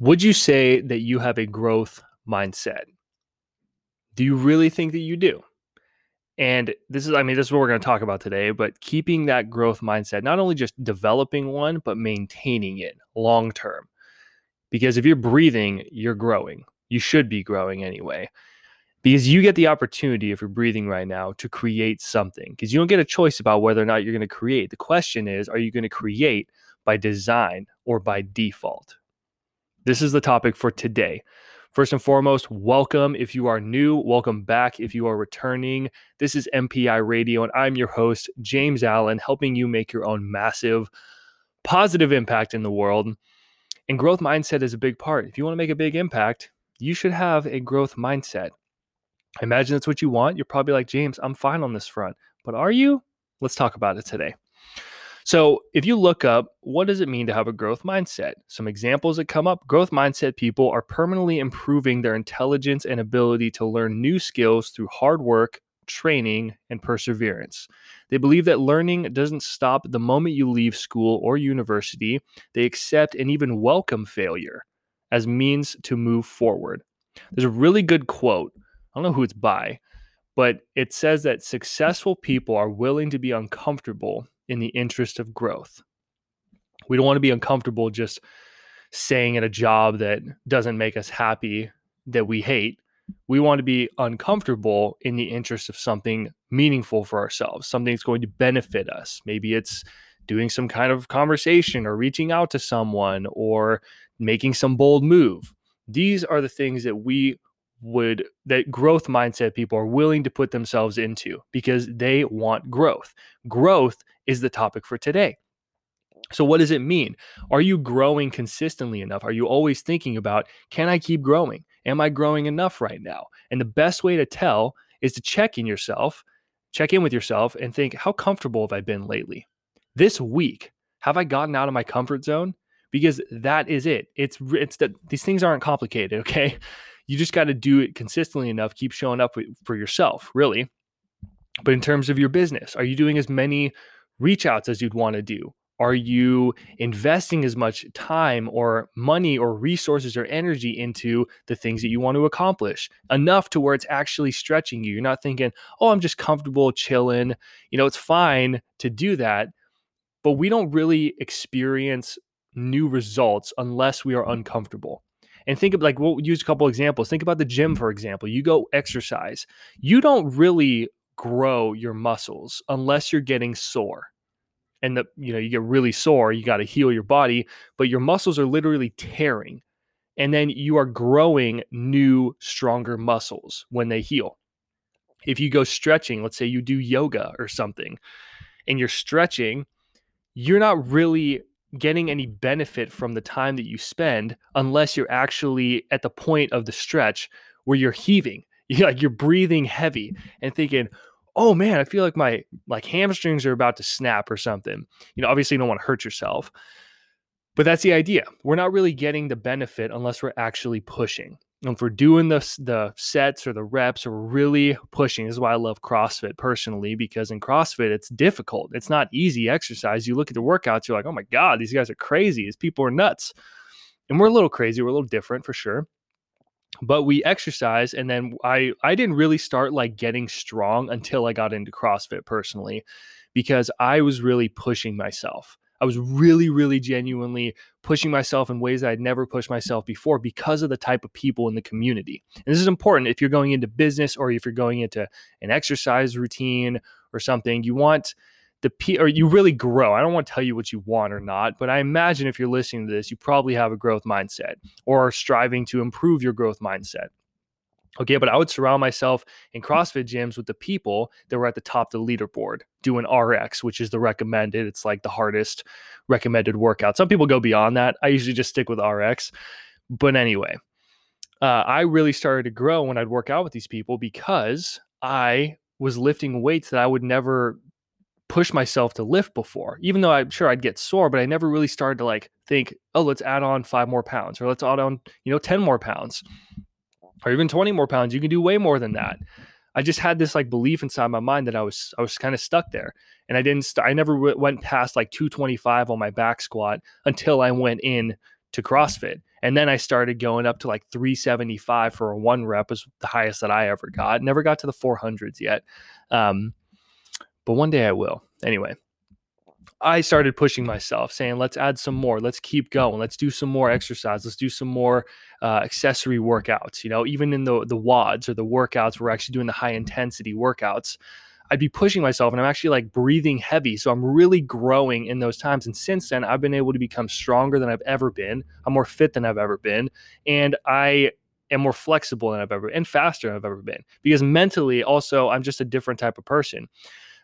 Would you say that you have a growth mindset? Do you really think that you do? And this is, I mean, this is what we're going to talk about today, but keeping that growth mindset, not only just developing one, but maintaining it long term. Because if you're breathing, you're growing. You should be growing anyway. Because you get the opportunity, if you're breathing right now, to create something. Because you don't get a choice about whether or not you're going to create. The question is, are you going to create by design or by default? This is the topic for today. First and foremost, welcome if you are new, welcome back if you are returning. This is MPI Radio, and I'm your host, James Allen, helping you make your own massive positive impact in the world. And growth mindset is a big part. If you want to make a big impact, you should have a growth mindset. I imagine that's what you want. You're probably like, James, I'm fine on this front. But are you? Let's talk about it today. So, if you look up what does it mean to have a growth mindset? Some examples that come up growth mindset people are permanently improving their intelligence and ability to learn new skills through hard work, training, and perseverance. They believe that learning doesn't stop the moment you leave school or university. They accept and even welcome failure as means to move forward. There's a really good quote. I don't know who it's by, but it says that successful people are willing to be uncomfortable in the interest of growth. We don't want to be uncomfortable just staying at a job that doesn't make us happy, that we hate. We want to be uncomfortable in the interest of something meaningful for ourselves, something that's going to benefit us. Maybe it's doing some kind of conversation or reaching out to someone or making some bold move. These are the things that we would that growth mindset people are willing to put themselves into because they want growth. Growth is the topic for today. So, what does it mean? Are you growing consistently enough? Are you always thinking about, can I keep growing? Am I growing enough right now? And the best way to tell is to check in yourself, check in with yourself, and think, how comfortable have I been lately? This week, have I gotten out of my comfort zone? Because that is it. It's it's that these things aren't complicated. Okay, you just got to do it consistently enough. Keep showing up for yourself, really. But in terms of your business, are you doing as many reach outs as you'd want to do? Are you investing as much time or money or resources or energy into the things that you want to accomplish enough to where it's actually stretching you? You're not thinking, oh, I'm just comfortable chilling. You know, it's fine to do that, but we don't really experience new results unless we are uncomfortable. And think of like we'll use a couple examples. Think about the gym, mm-hmm. for example. You go exercise. You don't really grow your muscles unless you're getting sore and the you know you get really sore you got to heal your body but your muscles are literally tearing and then you are growing new stronger muscles when they heal if you go stretching let's say you do yoga or something and you're stretching you're not really getting any benefit from the time that you spend unless you're actually at the point of the stretch where you're heaving you're like you're breathing heavy and thinking oh man, I feel like my like hamstrings are about to snap or something. You know, obviously you don't want to hurt yourself. But that's the idea. We're not really getting the benefit unless we're actually pushing. And we're doing the, the sets or the reps or really pushing, this is why I love CrossFit personally, because in CrossFit, it's difficult. It's not easy exercise. You look at the workouts, you're like, oh my God, these guys are crazy. These people are nuts. And we're a little crazy. We're a little different for sure but we exercise and then i i didn't really start like getting strong until i got into crossfit personally because i was really pushing myself i was really really genuinely pushing myself in ways that i'd never pushed myself before because of the type of people in the community and this is important if you're going into business or if you're going into an exercise routine or something you want the P or you really grow. I don't want to tell you what you want or not, but I imagine if you're listening to this, you probably have a growth mindset or are striving to improve your growth mindset. Okay, but I would surround myself in CrossFit gyms with the people that were at the top of the leaderboard doing RX, which is the recommended. It's like the hardest recommended workout. Some people go beyond that. I usually just stick with RX. But anyway, uh, I really started to grow when I'd work out with these people because I was lifting weights that I would never push myself to lift before, even though I'm sure I'd get sore, but I never really started to like think, oh, let's add on five more pounds or let's add on, you know, 10 more pounds or even 20 more pounds. You can do way more than that. I just had this like belief inside my mind that I was, I was kind of stuck there. And I didn't, st- I never went past like 225 on my back squat until I went in to CrossFit. And then I started going up to like 375 for a one rep was the highest that I ever got. Never got to the 400s yet. Um, but one day I will. Anyway, I started pushing myself, saying, let's add some more. Let's keep going. Let's do some more exercise. Let's do some more uh, accessory workouts. You know, even in the, the WODs or the workouts, we're actually doing the high intensity workouts. I'd be pushing myself and I'm actually like breathing heavy. So I'm really growing in those times. And since then, I've been able to become stronger than I've ever been. I'm more fit than I've ever been. And I am more flexible than I've ever been and faster than I've ever been because mentally, also, I'm just a different type of person.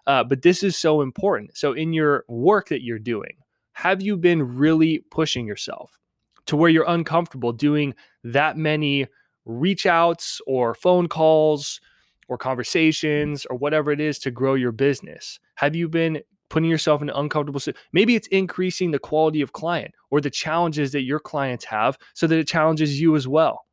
Uh, but this is so important. So, in your work that you're doing, have you been really pushing yourself to where you're uncomfortable doing that many reach outs or phone calls or conversations or whatever it is to grow your business? Have you been putting yourself in an uncomfortable maybe it's increasing the quality of client or the challenges that your clients have so that it challenges you as well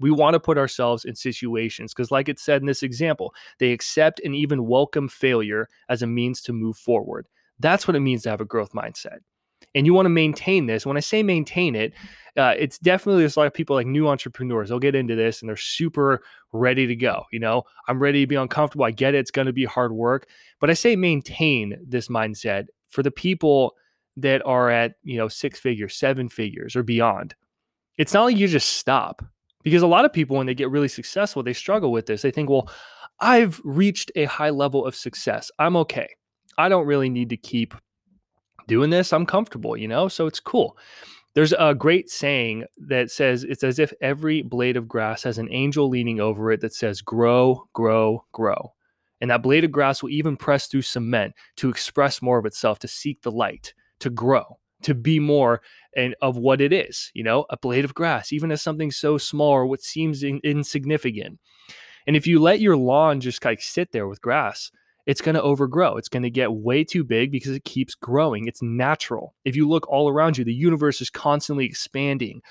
we want to put ourselves in situations because, like it said in this example, they accept and even welcome failure as a means to move forward. That's what it means to have a growth mindset. And you want to maintain this. When I say maintain it, uh, it's definitely there's a lot of people like new entrepreneurs. They'll get into this and they're super ready to go. You know, I'm ready to be uncomfortable. I get it. It's going to be hard work. But I say maintain this mindset for the people that are at, you know, six figures, seven figures or beyond. It's not like you just stop because a lot of people, when they get really successful, they struggle with this. They think, well, I've reached a high level of success. I'm okay. I don't really need to keep doing this. I'm comfortable, you know? So it's cool. There's a great saying that says it's as if every blade of grass has an angel leaning over it that says, grow, grow, grow. And that blade of grass will even press through cement to express more of itself, to seek the light, to grow to be more and of what it is, you know, a blade of grass, even as something so small or what seems in, insignificant. And if you let your lawn just like sit there with grass, it's going to overgrow. It's going to get way too big because it keeps growing. It's natural. If you look all around you, the universe is constantly expanding.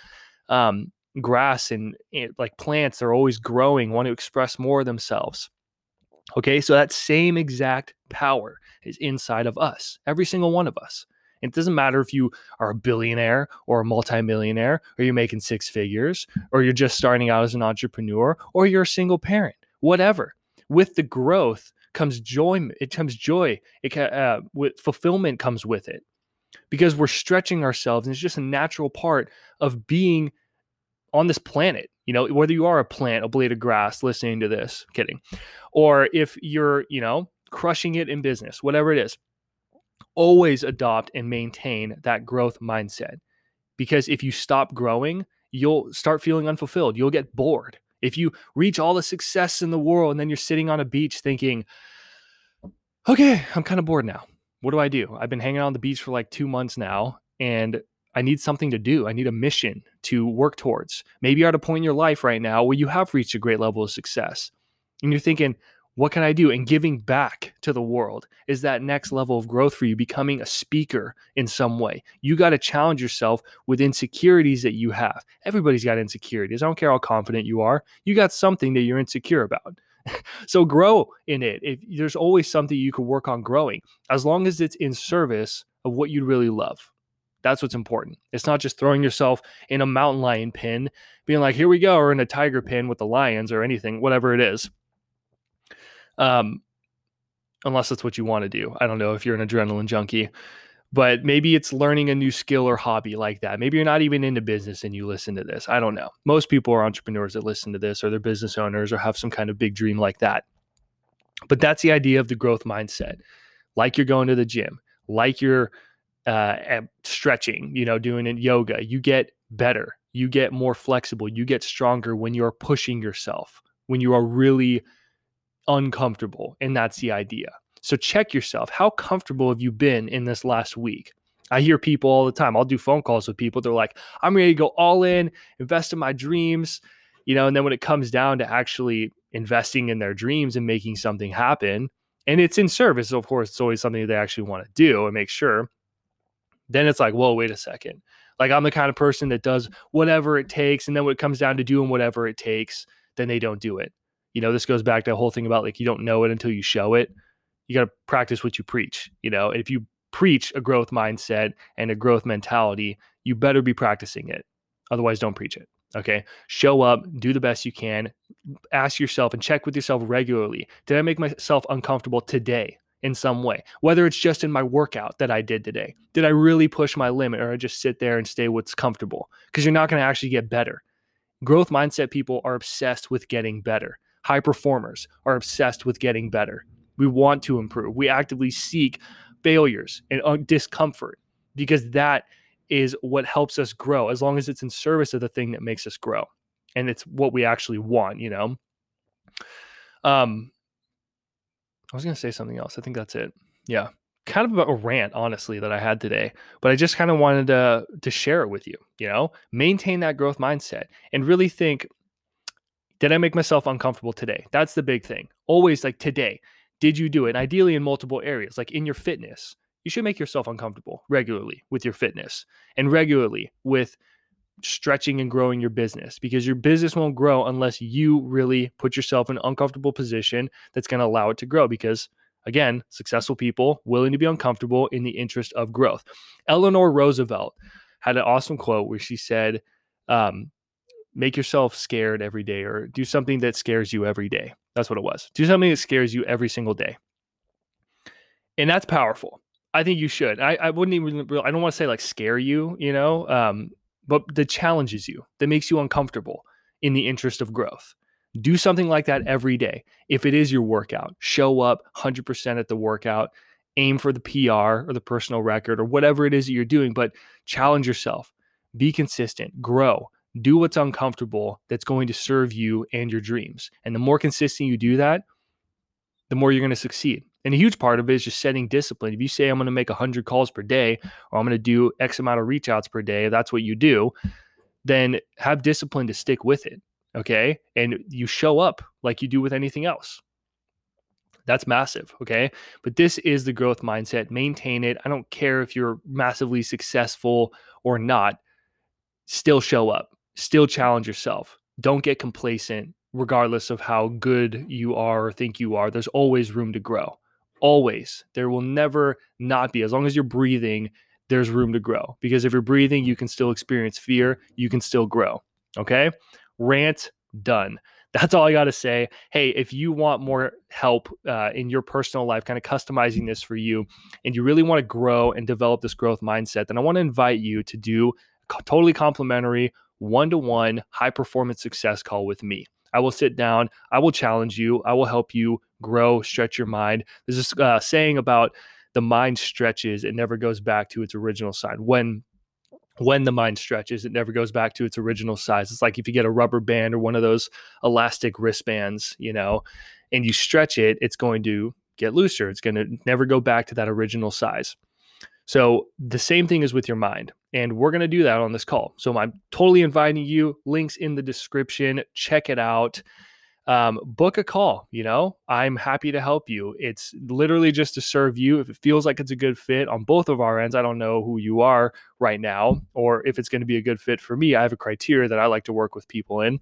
Um, grass and, and like plants are always growing, want to express more of themselves. Okay, so that same exact power is inside of us, every single one of us. It doesn't matter if you are a billionaire or a multimillionaire, or you're making six figures, or you're just starting out as an entrepreneur, or you're a single parent, whatever. With the growth comes joy. It comes joy. It uh, with fulfillment comes with it, because we're stretching ourselves, and it's just a natural part of being on this planet. You know, whether you are a plant, a blade of grass, listening to this, kidding, or if you're, you know, crushing it in business, whatever it is always adopt and maintain that growth mindset. Because if you stop growing, you'll start feeling unfulfilled. You'll get bored. If you reach all the success in the world and then you're sitting on a beach thinking, okay, I'm kind of bored now. What do I do? I've been hanging on the beach for like two months now and I need something to do. I need a mission to work towards. Maybe you're at a point in your life right now where you have reached a great level of success and you're thinking, what can I do? And giving back to the world is that next level of growth for you, becoming a speaker in some way. You got to challenge yourself with insecurities that you have. Everybody's got insecurities. I don't care how confident you are, you got something that you're insecure about. so grow in it. If there's always something you can work on growing, as long as it's in service of what you really love. That's what's important. It's not just throwing yourself in a mountain lion pin, being like, here we go, or in a tiger pin with the lions or anything, whatever it is. Um, unless that's what you want to do. I don't know if you're an adrenaline junkie, but maybe it's learning a new skill or hobby like that. Maybe you're not even into business and you listen to this. I don't know. Most people are entrepreneurs that listen to this or they're business owners or have some kind of big dream like that. But that's the idea of the growth mindset. Like you're going to the gym, like you're uh, stretching, you know, doing yoga, you get better, you get more flexible, you get stronger when you're pushing yourself, when you are really uncomfortable. And that's the idea. So check yourself. How comfortable have you been in this last week? I hear people all the time. I'll do phone calls with people. They're like, I'm ready to go all in, invest in my dreams. You know, and then when it comes down to actually investing in their dreams and making something happen, and it's in service, of course, it's always something they actually want to do and make sure. Then it's like, whoa, wait a second. Like I'm the kind of person that does whatever it takes. And then when it comes down to doing whatever it takes, then they don't do it. You know, this goes back to the whole thing about like you don't know it until you show it. You got to practice what you preach. You know, if you preach a growth mindset and a growth mentality, you better be practicing it. Otherwise, don't preach it. Okay. Show up, do the best you can. Ask yourself and check with yourself regularly. Did I make myself uncomfortable today in some way? Whether it's just in my workout that I did today. Did I really push my limit or I just sit there and stay what's comfortable? Because you're not going to actually get better. Growth mindset people are obsessed with getting better. High performers are obsessed with getting better. We want to improve. We actively seek failures and uh, discomfort because that is what helps us grow as long as it's in service of the thing that makes us grow and it's what we actually want you know? Um i was going to say something else. I think that's it. Yeah. Kind of about a rant honestly that i had today but i just kind of wanted to to share it with you you know? Maintain that growth mindset and really think did i make myself uncomfortable today? That's the big thing. Always like today did you do it? And ideally in multiple areas like in your fitness. You should make yourself uncomfortable regularly with your fitness and regularly with stretching and growing your business because your business won't grow unless you really put yourself in an uncomfortable position that's going to allow it to grow because again successful people willing to be uncomfortable in the interest of growth. Eleanor roosevelt had an awesome quote where she said um, make yourself scared every day or do something that scares you every day that's what it was do something that scares you every single day and that's powerful I think you should. I, I wouldn't even. I don't want to say like scare you, you know, um, but that challenges you, that makes you uncomfortable in the interest of growth. Do something like that every day. If it is your workout, show up 100% at the workout, aim for the PR or the personal record or whatever it is that you're doing, but challenge yourself. Be consistent, grow, do what's uncomfortable that's going to serve you and your dreams. And the more consistent you do that, the more you're going to succeed. And a huge part of it is just setting discipline. If you say I'm going to make 100 calls per day or I'm going to do X amount of reach outs per day, that's what you do, then have discipline to stick with it. Okay. And you show up like you do with anything else. That's massive. Okay. But this is the growth mindset. Maintain it. I don't care if you're massively successful or not. Still show up, still challenge yourself. Don't get complacent regardless of how good you are or think you are. There's always room to grow. Always. There will never not be. As long as you're breathing, there's room to grow. Because if you're breathing, you can still experience fear, you can still grow. Okay? Rant done. That's all I got to say. Hey, if you want more help uh, in your personal life, kind of customizing this for you, and you really want to grow and develop this growth mindset, then I want to invite you to do a totally complimentary one to one high performance success call with me. I will sit down. I will challenge you. I will help you grow, stretch your mind. There's this uh, saying about the mind stretches, it never goes back to its original size. When when the mind stretches, it never goes back to its original size. It's like if you get a rubber band or one of those elastic wristbands, you know, and you stretch it, it's going to get looser. It's going to never go back to that original size. So the same thing is with your mind. And we're going to do that on this call. So I'm totally inviting you. Links in the description. Check it out. Um, book a call. You know, I'm happy to help you. It's literally just to serve you. If it feels like it's a good fit on both of our ends, I don't know who you are right now, or if it's going to be a good fit for me. I have a criteria that I like to work with people in.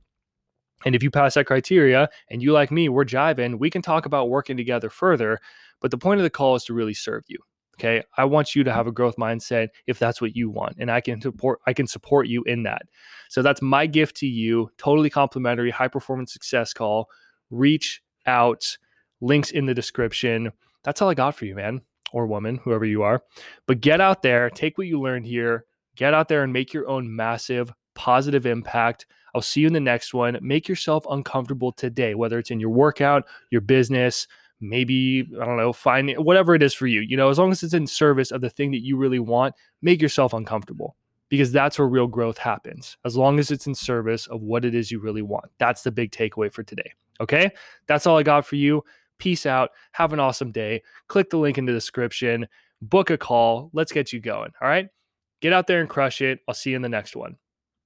And if you pass that criteria and you like me, we're jiving, we can talk about working together further. But the point of the call is to really serve you. Okay. I want you to have a growth mindset if that's what you want. And I can support I can support you in that. So that's my gift to you. Totally complimentary, high performance success call. Reach out. Links in the description. That's all I got for you, man or woman, whoever you are. But get out there, take what you learned here, get out there and make your own massive positive impact. I'll see you in the next one. Make yourself uncomfortable today, whether it's in your workout, your business, maybe i don't know find whatever it is for you you know as long as it's in service of the thing that you really want make yourself uncomfortable because that's where real growth happens as long as it's in service of what it is you really want. That's the big takeaway for today okay? That's all i got for you. Peace out. Have an awesome day. Click the link in the description. Book a call. Let's get you going all right? Get out there and crush it. I'll see you in the next one